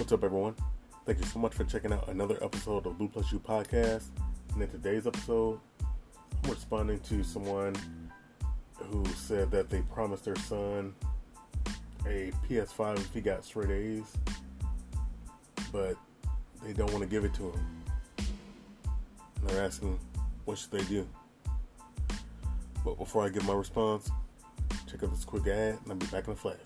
What's up, everyone? Thank you so much for checking out another episode of Blue Plus You podcast. And in today's episode, I'm responding to someone who said that they promised their son a PS5 if he got straight A's, but they don't want to give it to him. And they're asking, what should they do? But before I give my response, check out this quick ad, and I'll be back in a flash.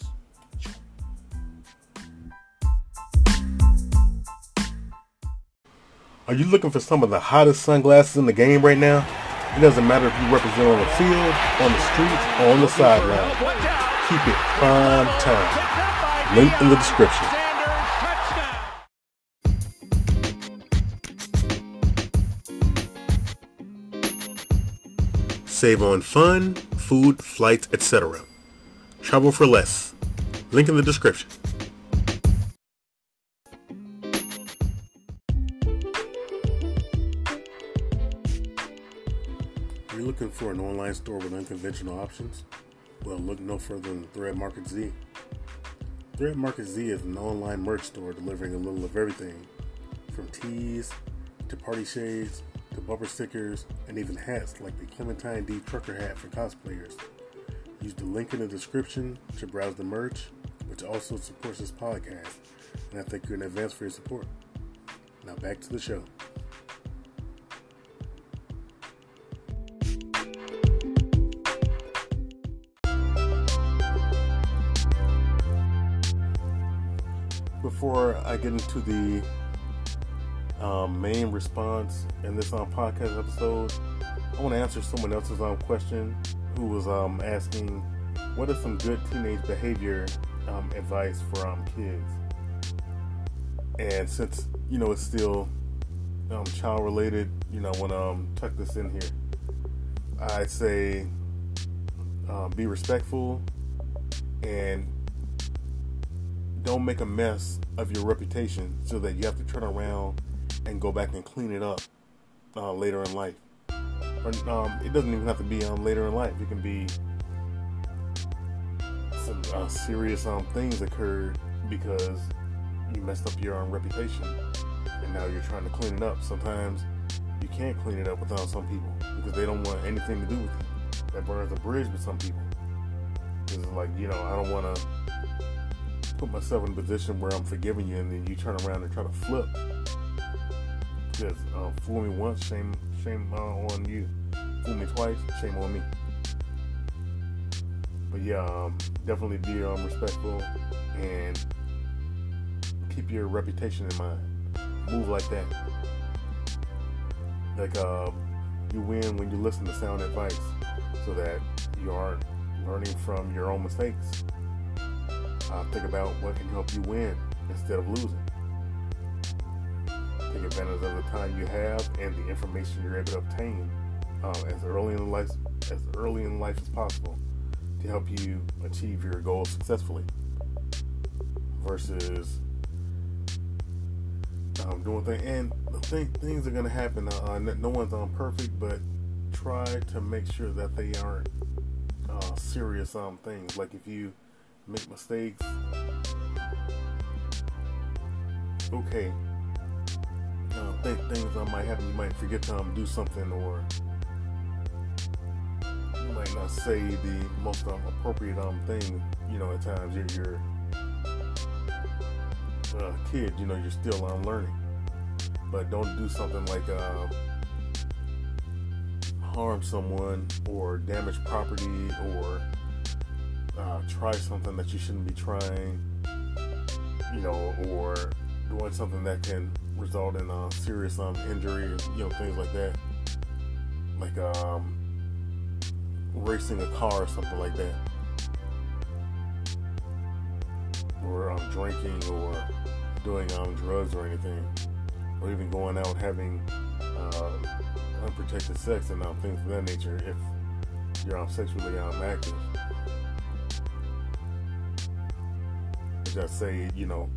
Are you looking for some of the hottest sunglasses in the game right now? It doesn't matter if you represent on the field, on the streets, or on the sideline. Keep it prime time. Link in the description. Save on fun, food, flights, etc. Travel for less. Link in the description. You looking for an online store with unconventional options? Well, look no further than Thread Market Z. Thread Market Z is an online merch store delivering a little of everything from tees to party shades to bumper stickers and even hats like the Clementine D trucker hat for cosplayers. Use the link in the description to browse the merch, which also supports this podcast, and I thank you in advance for your support. Now back to the show. Before I get into the um, main response in this um, podcast episode, I want to answer someone else's um, question who was um, asking what is some good teenage behavior um, advice for um, kids. And since you know it's still um, child related, you know, I want to um, tuck this in here. I'd say um, be respectful and don't make a mess of your reputation so that you have to turn around and go back and clean it up uh, later in life. Or, um, it doesn't even have to be um, later in life. It can be some uh, serious um, things occurred because you messed up your own reputation, and now you're trying to clean it up. Sometimes you can't clean it up without some people because they don't want anything to do with you. That burns a bridge with some people. Because it's like you know, I don't want to put myself in a position where I'm forgiving you, and then you turn around and try to flip. Because uh, fool me once, shame shame uh, on you. Fool me twice, shame on me. But yeah, um, definitely be um, respectful and keep your reputation in mind. Move like that. Like uh, you win when you listen to sound advice, so that you aren't learning from your own mistakes. Uh, think about what can help you win instead of losing. Take advantage of the time you have and the information you're able to obtain uh, as early in life as early in life as possible to help you achieve your goals successfully. Versus um, doing things, and thing, things are going to happen. Uh, no one's on perfect, but try to make sure that they aren't uh, serious um, things. Like if you make mistakes. Okay. Uh, th- things um, might happen. You might forget to um, do something, or you might not say the most um, appropriate um thing. You know, at times you're, you're a kid. You know, you're still um, learning. But don't do something like uh, harm someone or damage property or uh, try something that you shouldn't be trying, you know, or doing something that can result in a serious um, injury, you know, things like that. Like um, racing a car or something like that. Or um, drinking or doing um, drugs or anything. Or even going out having uh, unprotected sex and um, things of that nature if you're um, sexually um, active. Just say, you know,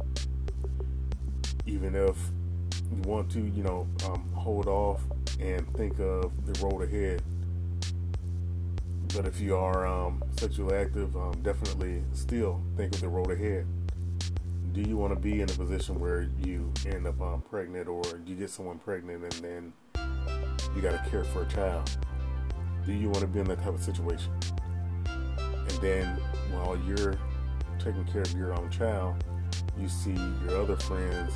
even if you want to, you know, um, hold off and think of the road ahead. But if you are um, sexually active, um, definitely still think of the road ahead. do you want to be in a position where you end up um, pregnant or you get someone pregnant and then you got to care for a child? Do you want to be in that type of situation? And then while you're taking care of your own child, you see your other friends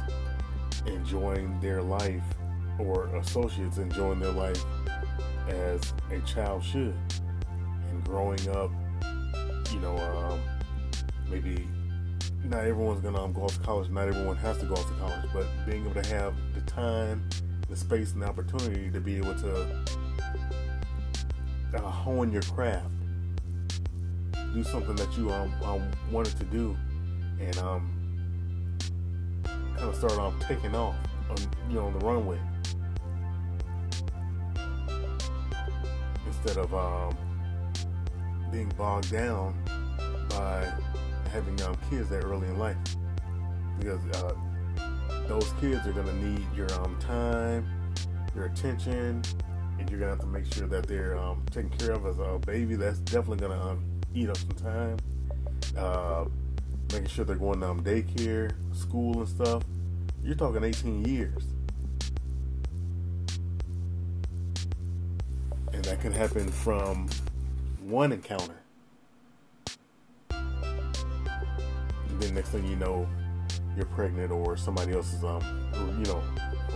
enjoying their life or associates enjoying their life as a child should. And growing up, you know, um, maybe not everyone's gonna um, go off to college. Not everyone has to go off to college, but being able to have the time, the space, and the opportunity to be able to uh, hone your craft, do something that you um, um wanted to do, and um, kind of start off taking off on you know on the runway. Instead of um, being bogged down by having young kids that early in life. Because uh, those kids are going to need your um, time, your attention, and you're going to have to make sure that they're um, taken care of as a baby. That's definitely going to um, eat up some time. Uh, making sure they're going to um, daycare, school, and stuff. You're talking 18 years. And that can happen from one encounter. then next thing you know, you're pregnant, or somebody else is um, or, you know,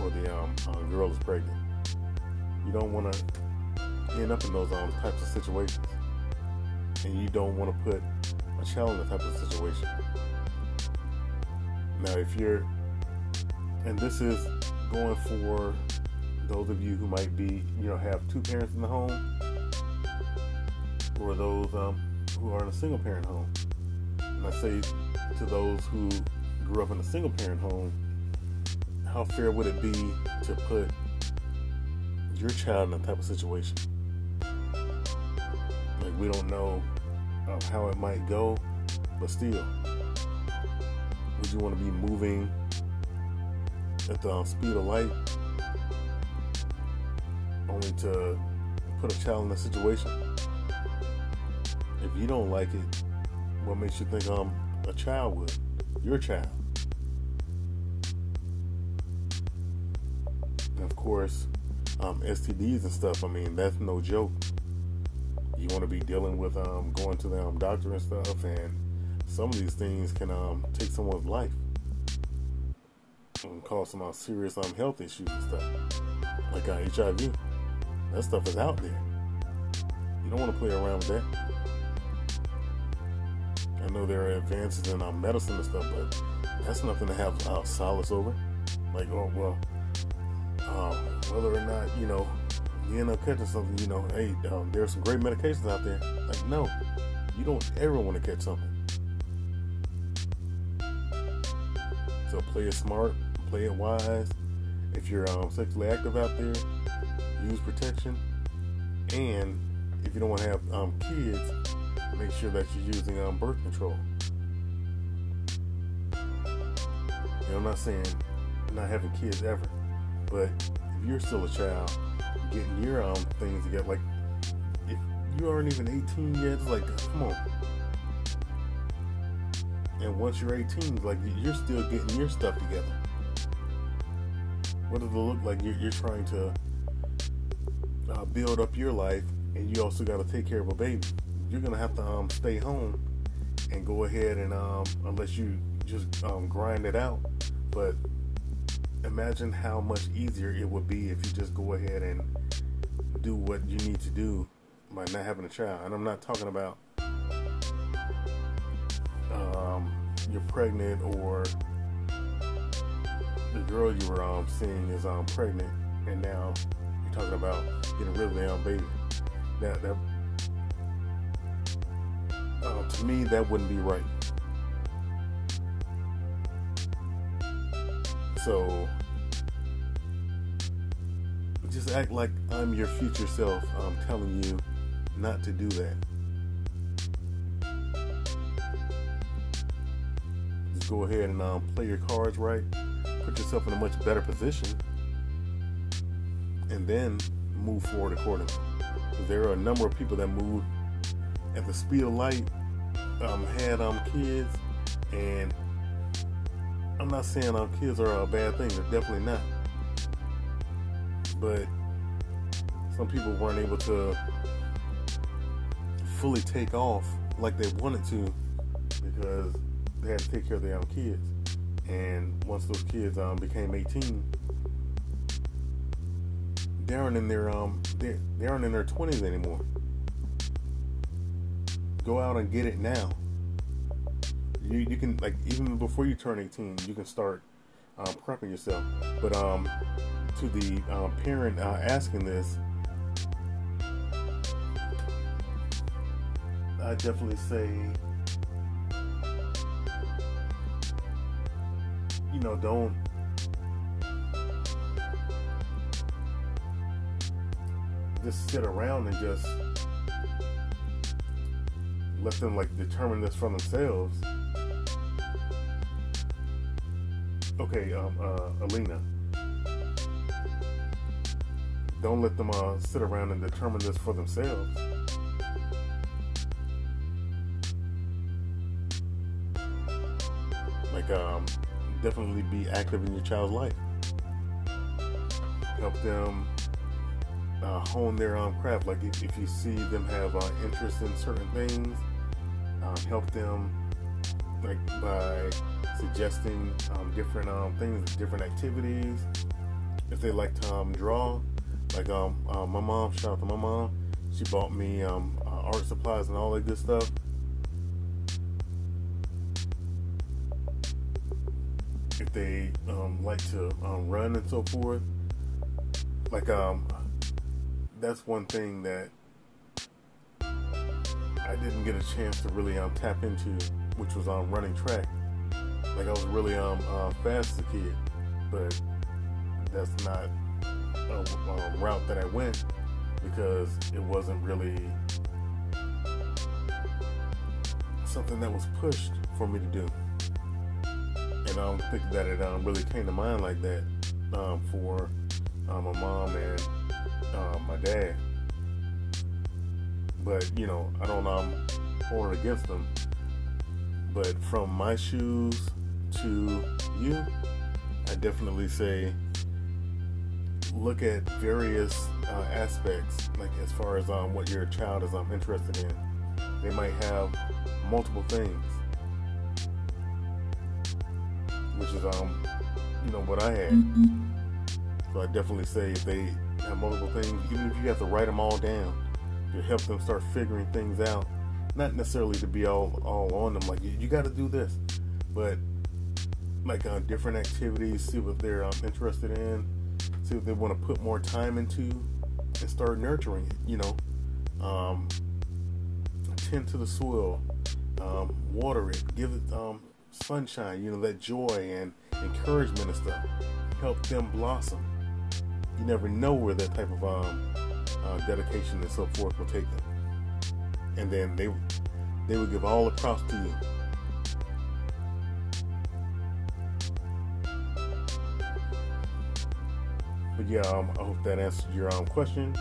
or the um, uh, girl is pregnant. You don't want to end up in those um types of situations, and you don't want to put a child in that type of situation. Now, if you're, and this is going for those of you who might be, you know, have two parents in the home, or those um, who are in a single parent home. And I say to those who grew up in a single parent home, how fair would it be to put your child in that type of situation? Like, we don't know um, how it might go, but still, would you want to be moving at the um, speed of light only to put a child in a situation? If you don't like it, what makes you think um a child would, your child. And of course, um, STDs and stuff. I mean, that's no joke. You want to be dealing with um, going to the um, doctor and stuff, and some of these things can um, take someone's life and cause some uh, serious um, health issues and stuff, like uh, HIV. That stuff is out there. You don't want to play around with that. I know there are advances in our medicine and stuff, but that's nothing to have uh, solace over. Like, oh well, um, whether or not you know you end up catching something, you know, hey, um, there's some great medications out there. Like, no, you don't ever want to catch something. So play it smart, play it wise. If you're um, sexually active out there, use protection. And if you don't want to have um, kids, make sure that you're using um, birth control. I'm not saying not having kids ever, but if you're still a child, getting your um things together, like if you aren't even 18 yet, it's like come on. And once you're 18, like you're still getting your stuff together. What does it look like? You're, you're trying to uh, build up your life, and you also got to take care of a baby you're gonna have to um, stay home and go ahead and um, unless you just um, grind it out. But imagine how much easier it would be if you just go ahead and do what you need to do by not having a child. And I'm not talking about um, you're pregnant or the girl you were um, seeing is um, pregnant, and now you're talking about getting rid of the um, baby. That that uh, to me, that wouldn't be right. So, just act like I'm your future self. I'm telling you not to do that. Just go ahead and um, play your cards right. Put yourself in a much better position. And then move forward accordingly. There are a number of people that move at the speed of light um, had um, kids and I'm not saying um, kids are a bad thing. They're definitely not. But some people weren't able to fully take off like they wanted to because they had to take care of their own kids. And once those kids um, became 18, they aren't in their um they, they aren't in their 20s anymore. Go out and get it now. You you can like even before you turn 18, you can start um, prepping yourself. But um to the uh, parent uh, asking this, I definitely say, you know, don't just sit around and just let them like determine this for themselves. Okay, um, uh, Alina, don't let them uh, sit around and determine this for themselves. Like, um, definitely be active in your child's life. Help them uh, hone their um, craft. Like if, if, you see them have uh, interest in certain things, um, help them like by suggesting um, different um, things, different activities. If they like to um, draw, like um, uh, my mom, shout out to my mom, she bought me um, uh, art supplies and all that good stuff. If they um, like to run and so forth, like um, that's one thing that I didn't get a chance to really um, tap into, which was on um, running track. Like I was really um uh, fast as a kid, but that's not a, a route that I went because it wasn't really something that was pushed for me to do. And I don't think that it um, really came to mind like that um, for um, my mom and uh, my dad. But you know, I don't um hold it against them. But from my shoes to you, I definitely say look at various uh, aspects, like as far as um, what your child is um, interested in. They might have multiple things, which is um, you know what I had. Mm-hmm. So I definitely say if they have multiple things, even if you have to write them all down, to help them start figuring things out. Not necessarily to be all all on them, like you, you got to do this, but like uh, different activities, see what they're um, interested in, see what they want to put more time into, and start nurturing it. You know, um, tend to the soil, um, water it, give it um, sunshine. You know that joy and encouragement and stuff. Help them blossom you never know where that type of um, uh, dedication and so forth will take them. And then they they will give all the props to you. But yeah, um, I hope that answered your um, question.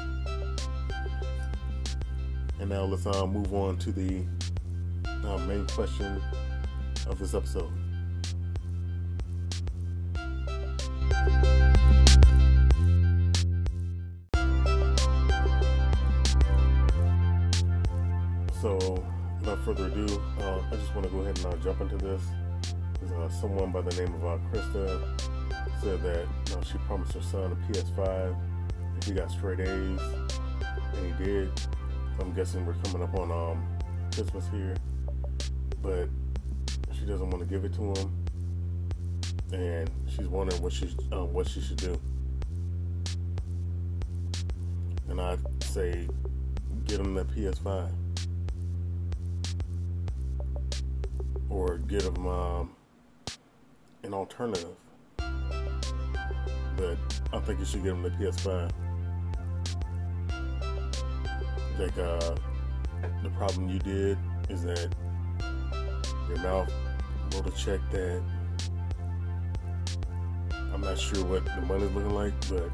And now let's uh, move on to the uh, main question of this episode. Uh, jump into this. Uh, someone by the name of uh, Krista said that you know, she promised her son a PS5 if he got straight A's, and he did. I'm guessing we're coming up on um, Christmas here, but she doesn't want to give it to him, and she's wondering what she um, what she should do. And I say, get him the PS5. Or get them um, an alternative. But I think you should get them the PS5. Like uh, the problem you did is that your mouth wrote a check that I'm not sure what the money's looking like, but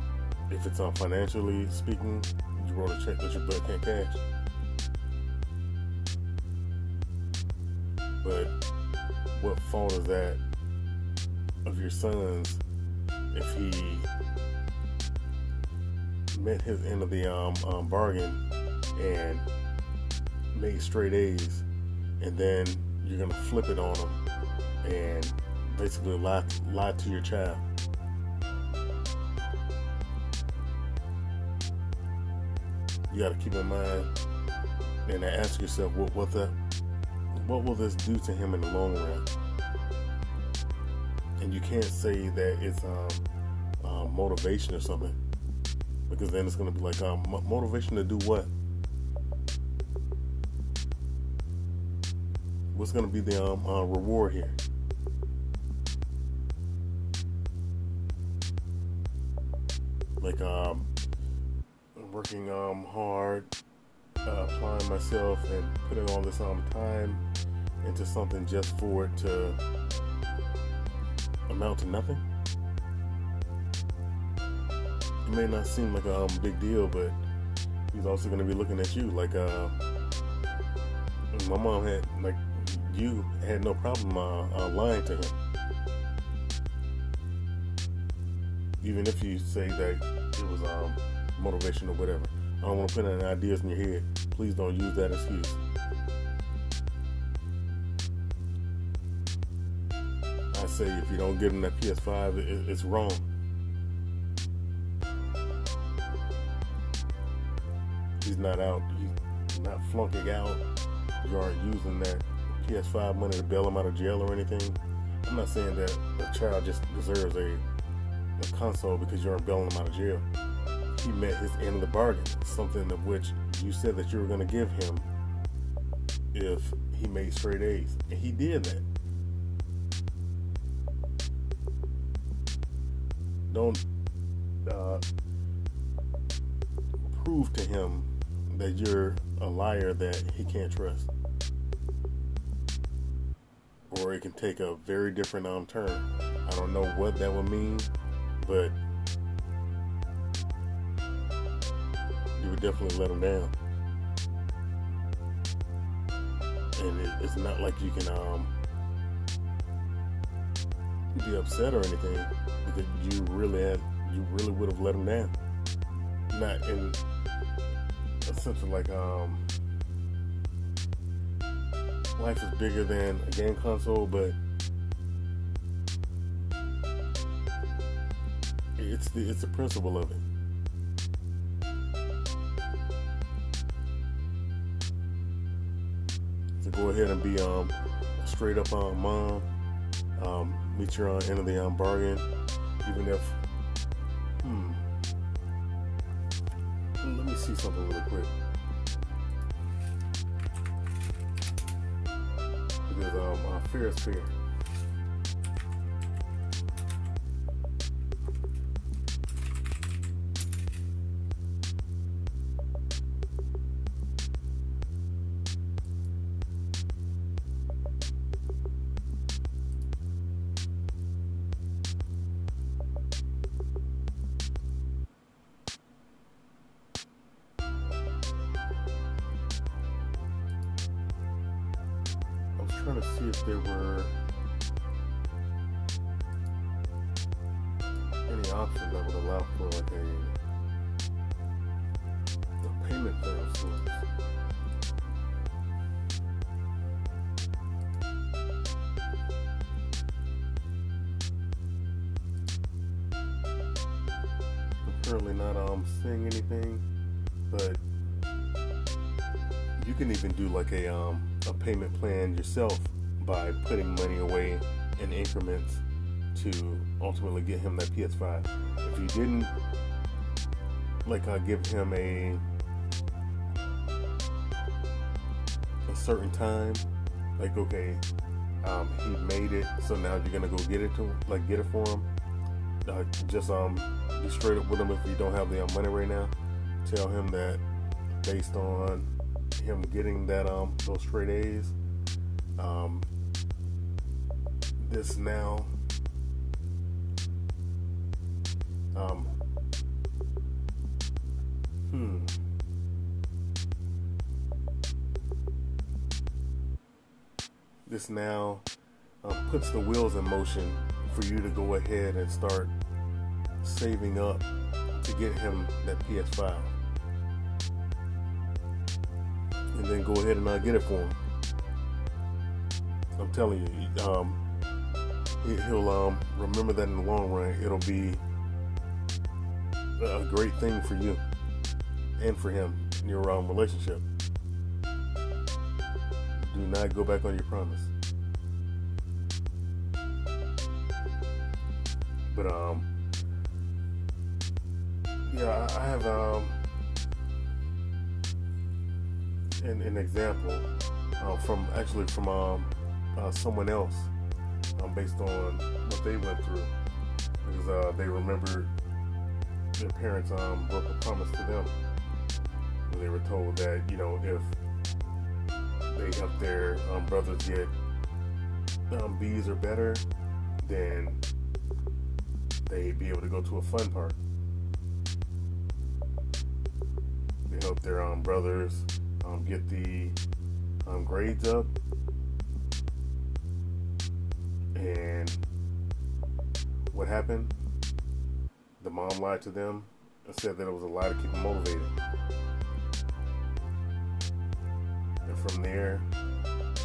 if it's on financially speaking, you wrote a check that your butt can't cash. But what fault is that of your sons if he met his end of the um, um, bargain and made straight A's, and then you're gonna flip it on him and basically lie lie to your child. You got to keep in mind and ask yourself what what the what will this do to him in the long run? And you can't say that it's um, uh, motivation or something because then it's going to be like um, motivation to do what? What's going to be the um, uh, reward here? Like um, working um, hard, uh, applying myself, and putting all this um, time into something just for it to amount to nothing. It may not seem like a um, big deal, but he's also going to be looking at you like uh, my mom had, like you had no problem uh, uh, lying to him. Even if you say that it was um, motivation or whatever. I don't want to put any ideas in your head. Please don't use that excuse. Say if you don't give him that PS5, it, it's wrong. He's not out. He's not flunking out. You aren't using that PS5 money to bail him out of jail or anything. I'm not saying that a child just deserves a, a console because you aren't bailing him out of jail he met his end of the bargain, something of which you said that you were going to give him if he made straight A's. And he did that. Don't uh, prove to him that you're a liar that he can't trust. Or it can take a very different um, turn. I don't know what that would mean, but you would definitely let him down. And it, it's not like you can um, be upset or anything because you really you really would have let them down. Not in a sense of like um, life is bigger than a game console, but it's the it's the principle of it. To go ahead and be um straight up on mom. Um, meet your on end of the um, bargain, even if. Hmm. Let me see something really quick. Because um, uh, fair is fair. Trying to see if there were payment plan yourself by putting money away in increments to ultimately get him that PS5. If you didn't, like, give him a a certain time, like, okay, um, he made it, so now you're gonna go get it to like get it for him. Uh, just um, be straight up with him if you don't have the money right now. Tell him that based on him getting that um those straight A's. Um, this now um hmm this now uh, puts the wheels in motion for you to go ahead and start saving up to get him that PS5. And then go ahead and uh, get it for him. I'm telling you, um, he'll um, remember that in the long run. It'll be a great thing for you and for him in your um, relationship. Do not go back on your promise. But um, yeah, I have um an, an example uh, from actually from um uh, someone else um, based on what they went through because uh, they remembered their parents um, broke a promise to them. They were told that you know if they help their um, brothers get um, B's or better, then they'd be able to go to a fun park. They help their um, brothers um, get the um, grades up, and what happened? The mom lied to them and said that it was a lie to keep them motivated. And from there,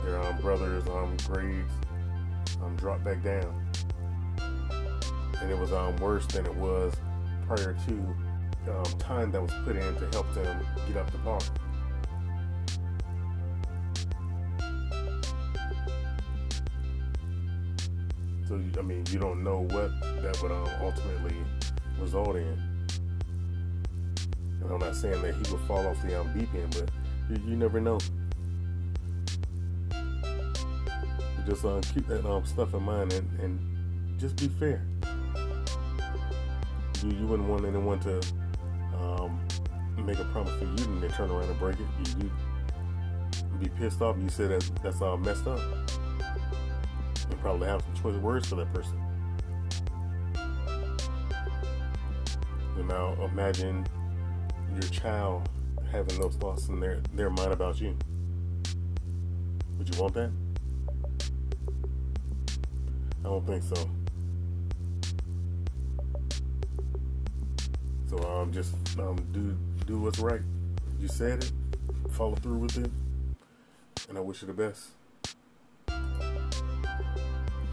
their um, brothers' um, grades um, dropped back down. And it was um, worse than it was prior to um, time that was put in to help them get up to par. So, I mean, you don't know what that would um, ultimately result in. And I'm not saying that he would fall off the um, deep end, but you, you never know. Just uh, keep that um, stuff in mind and, and just be fair. You, you wouldn't want anyone to um, make a promise for you and then turn around and break it. You, you be pissed off. You said that that's all messed up. Probably have some choice words for that person. And now imagine your child having those thoughts in their, their mind about you. Would you want that? I don't think so. So um, just um, do do what's right. You said it. Follow through with it. And I wish you the best.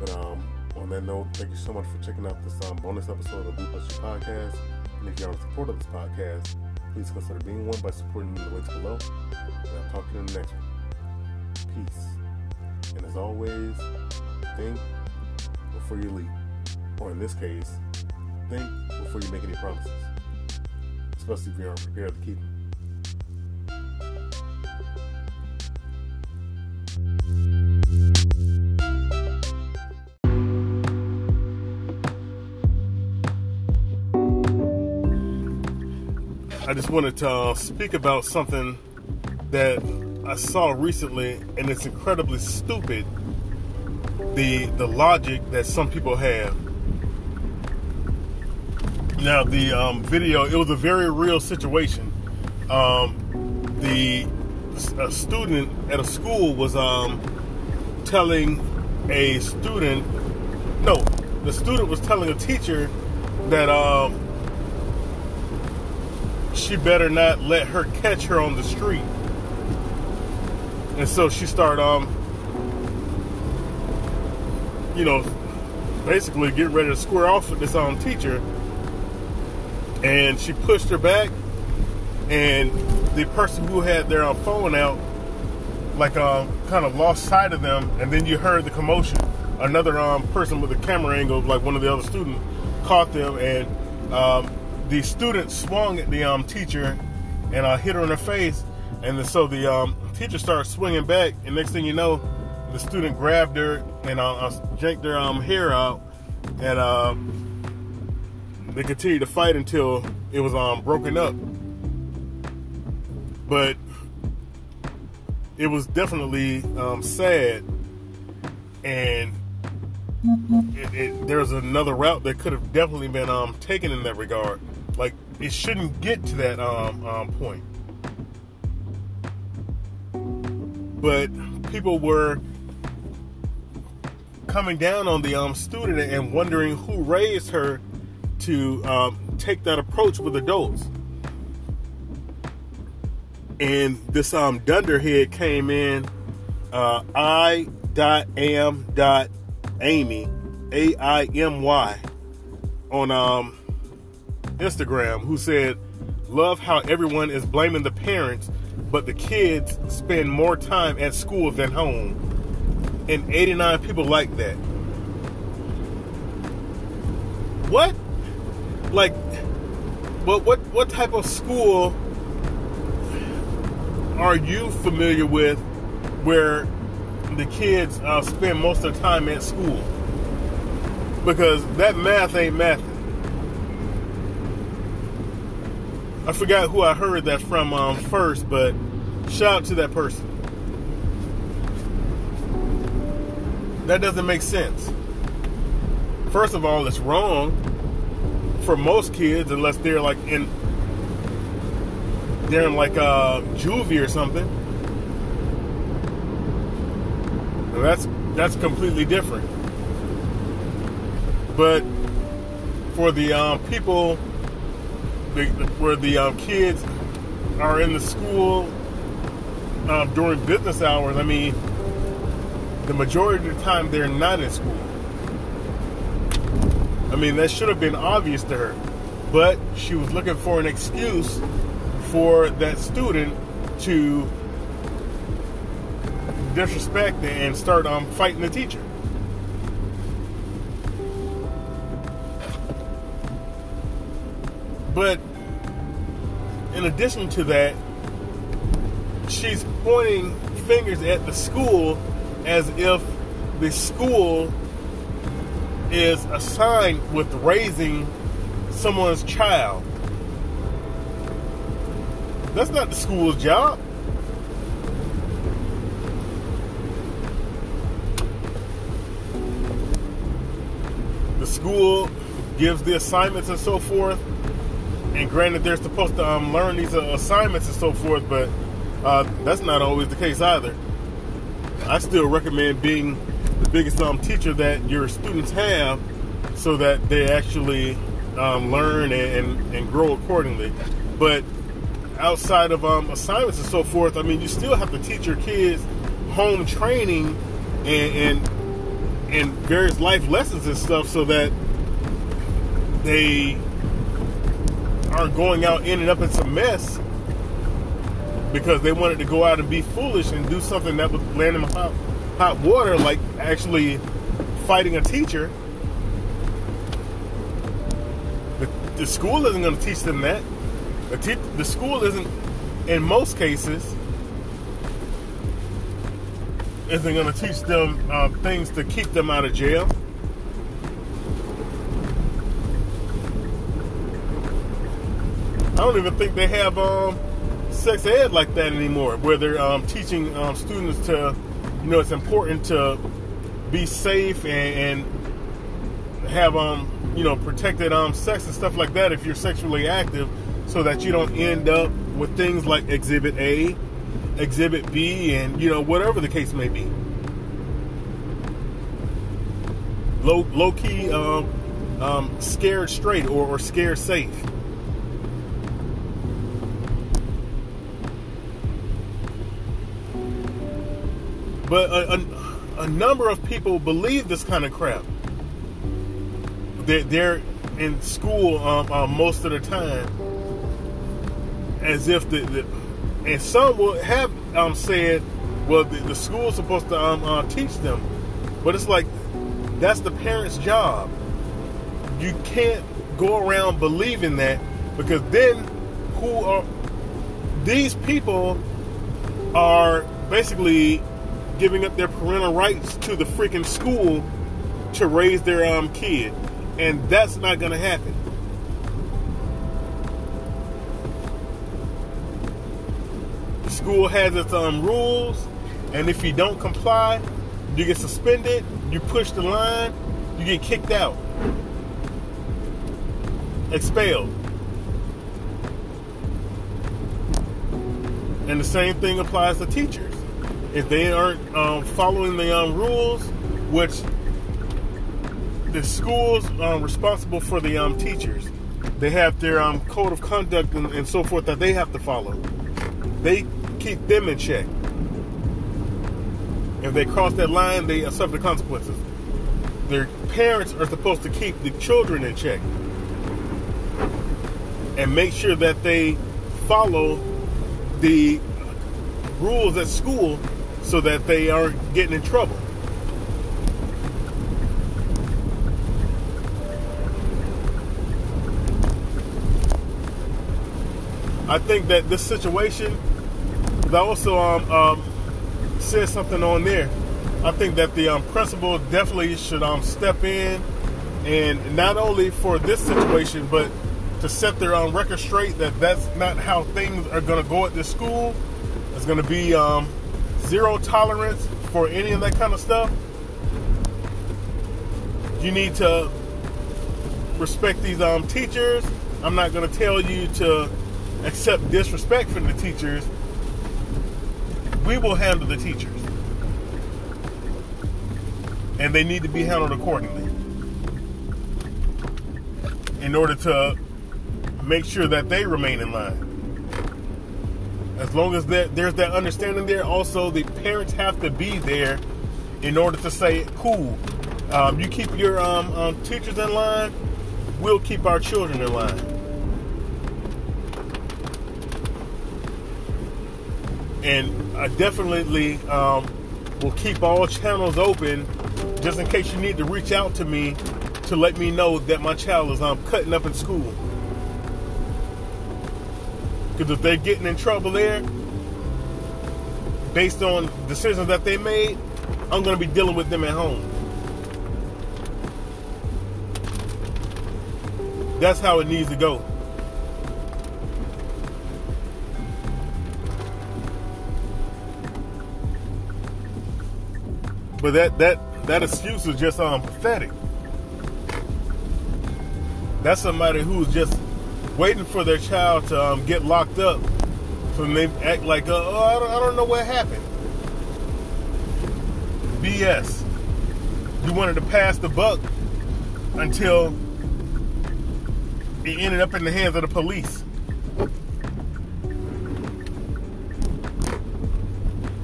But um, on that note, thank you so much for checking out this um, bonus episode of the Blue Podcast. And if you're on support of this podcast, please consider being one by supporting me in the links below. And I'll talk to you in the next one. Peace. And as always, think before you leave. Or in this case, think before you make any promises. Especially if you aren't prepared to keep them. I just wanted to uh, speak about something that I saw recently, and it's incredibly stupid. The the logic that some people have. Now the um, video, it was a very real situation. Um, the a student at a school was um, telling a student, no, the student was telling a teacher that um, she better not let her catch her on the street. And so she started, um, you know, basically getting ready to square off with this um, teacher. And she pushed her back, and the person who had their um, phone out, like, um, kind of lost sight of them. And then you heard the commotion. Another um, person with a camera angle, like one of the other students, caught them and um, the student swung at the um, teacher and uh, hit her in the face. And the, so the um, teacher started swinging back. And next thing you know, the student grabbed her and uh, yanked her um, hair out. And uh, they continued to fight until it was um, broken up. But it was definitely um, sad. And it, it, there's another route that could have definitely been um, taken in that regard. Like it shouldn't get to that um, um, point. But people were coming down on the um, student and wondering who raised her to um, take that approach with adults. And this um, dunderhead came in, uh, I dot am dot Amy, A I M Y, on um, Instagram, who said, Love how everyone is blaming the parents, but the kids spend more time at school than home. And 89 people like that. What? Like, what what what type of school are you familiar with where the kids uh, spend most of their time at school? Because that math ain't math. I forgot who I heard that from um, first, but shout out to that person. That doesn't make sense. First of all, it's wrong for most kids unless they're like in they're in like a uh, juvie or something. that's that's completely different. But for the um, people the, where the um, kids are in the school um, during business hours, I mean, the majority of the time they're not in school. I mean, that should have been obvious to her, but she was looking for an excuse for that student to disrespect and start um, fighting the teacher. But in addition to that, she's pointing fingers at the school as if the school is assigned with raising someone's child. That's not the school's job. The school gives the assignments and so forth and granted, they're supposed to um, learn these uh, assignments and so forth, but uh, that's not always the case either. I still recommend being the biggest um, teacher that your students have so that they actually um, learn and, and, and, grow accordingly. But outside of um, assignments and so forth, I mean, you still have to teach your kids home training and, and, and various life lessons and stuff so that they are going out ending up in some mess because they wanted to go out and be foolish and do something that would land them hot, hot water, like actually fighting a teacher. The, the school isn't going to teach them that. The, te- the school isn't, in most cases, isn't going to teach them uh, things to keep them out of jail. Don't even think they have um, sex ed like that anymore, where they're um, teaching um, students to, you know, it's important to be safe and, and have, um, you know, protected um, sex and stuff like that if you're sexually active, so that you don't end up with things like Exhibit A, Exhibit B, and you know whatever the case may be. Low, low key, um, um, scared straight or, or scared safe. But a, a, a number of people believe this kind of crap. They're, they're in school um, uh, most of the time as if the, the and some will have um, said, well, the, the school's supposed to um, uh, teach them, but it's like that's the parents' job. You can't go around believing that because then who are these people are basically giving up their parental rights to the freaking school to raise their um, kid. And that's not going to happen. The school has its um, rules, and if you don't comply, you get suspended, you push the line, you get kicked out, expelled. And the same thing applies to teachers if they aren't um, following the um, rules, which the schools are responsible for the um, teachers. They have their um, code of conduct and, and so forth that they have to follow. They keep them in check. If they cross that line, they suffer the consequences. Their parents are supposed to keep the children in check and make sure that they follow the rules at school so that they aren't getting in trouble. I think that this situation that also um, um, says something on there. I think that the um, principal definitely should um, step in and not only for this situation, but to set their um, record straight that that's not how things are going to go at this school. It's going to be um, zero tolerance for any of that kind of stuff. You need to respect these um, teachers. I'm not going to tell you to accept disrespect from the teachers. We will handle the teachers. And they need to be handled accordingly in order to make sure that they remain in line. As long as that there's that understanding there, also the parents have to be there in order to say, "Cool, um, you keep your um, um, teachers in line, we'll keep our children in line." And I definitely um, will keep all channels open just in case you need to reach out to me to let me know that my child is um, cutting up in school. Because if they're getting in trouble there, based on decisions that they made, I'm going to be dealing with them at home. That's how it needs to go. But that that that excuse is just um pathetic. That's somebody who's just waiting for their child to um, get locked up, so they act like, uh, oh, I don't, I don't know what happened. BS. You wanted to pass the buck until it ended up in the hands of the police.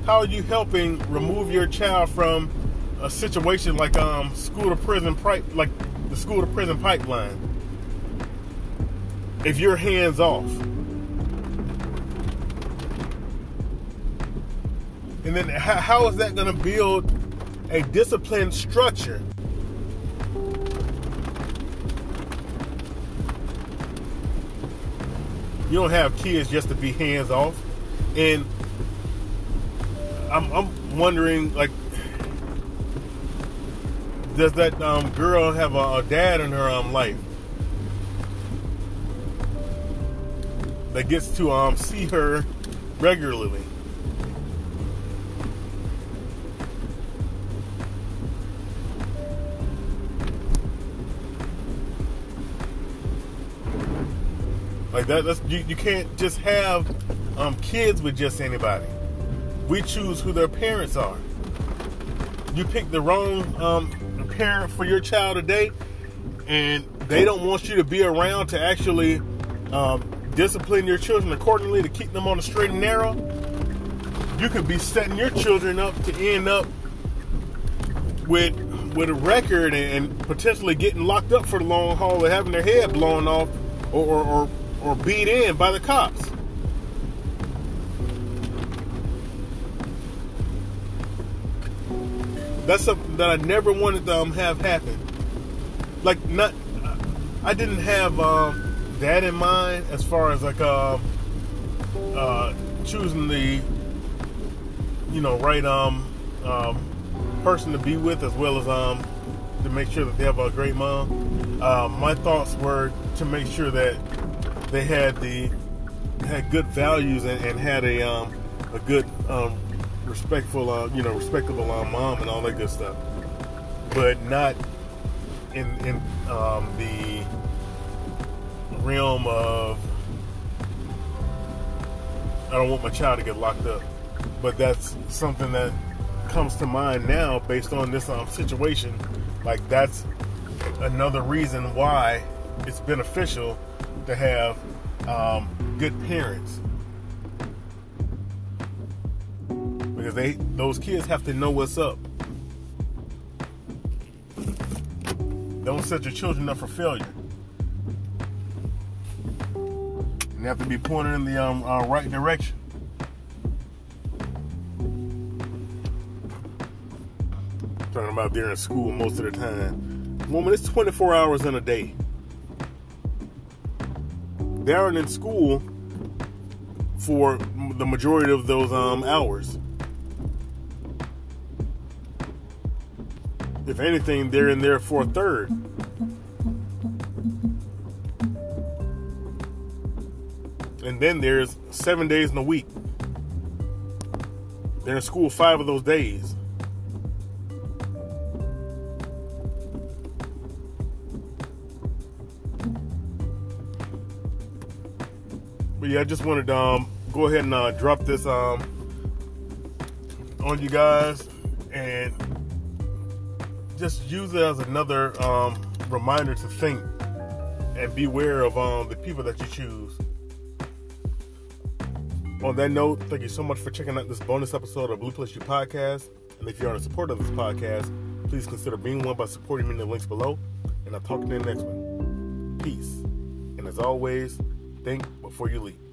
How are you helping remove your child from a situation like um, school to prison like the school to prison pipeline? If you're hands off. And then how is that going to build a disciplined structure? You don't have kids just to be hands off. And I'm, I'm wondering, like, does that um, girl have a, a, dad in her um, life? That gets to um, see her regularly. Like that, that's you, you can't just have um, kids with just anybody. We choose who their parents are. You pick the wrong um, parent for your child today, and they don't want you to be around to actually um, discipline your children accordingly to keep them on the straight and narrow, you could be setting your children up to end up with with a record and, potentially getting locked up for the long haul or having their head blown off or, or, or, or beat in by the cops. That's something that I never wanted to um, have happen. Like not, I didn't have um, that in mind as far as like uh, uh, choosing the you know right um, um, person to be with as well as um, to make sure that they have a great mom. Uh, my thoughts were to make sure that they had the had good values and, and had a um, a good um, respectful uh, you know respectable uh, mom and all that good stuff, but not in in um, the realm of I don't want my child to get locked up. But that's something that comes to mind now based on this um, situation. Like that's another reason why it's beneficial to have um, good parents because they those kids have to know what's up. Don't set your children up for failure. And have to be pointed in the um, uh, right direction. Talking about they're in school most of the time. Woman, it's 24 hours in a day. They aren't in school for the majority of those um, hours. If anything, they're in there for a third. And then there's seven days in a week. They're in school five of those days. But yeah, I just wanted to um, go ahead and uh, drop this um, on you guys and just use it as another um, reminder to think and beware of um, the people that you choose. On that note, thank you so much for checking out this bonus episode of Blue Plus You podcast. And if you're a supporter of this podcast, please consider being one by supporting me in the links below. And I'll talk to you in the next one. Peace. And as always, think before you leave.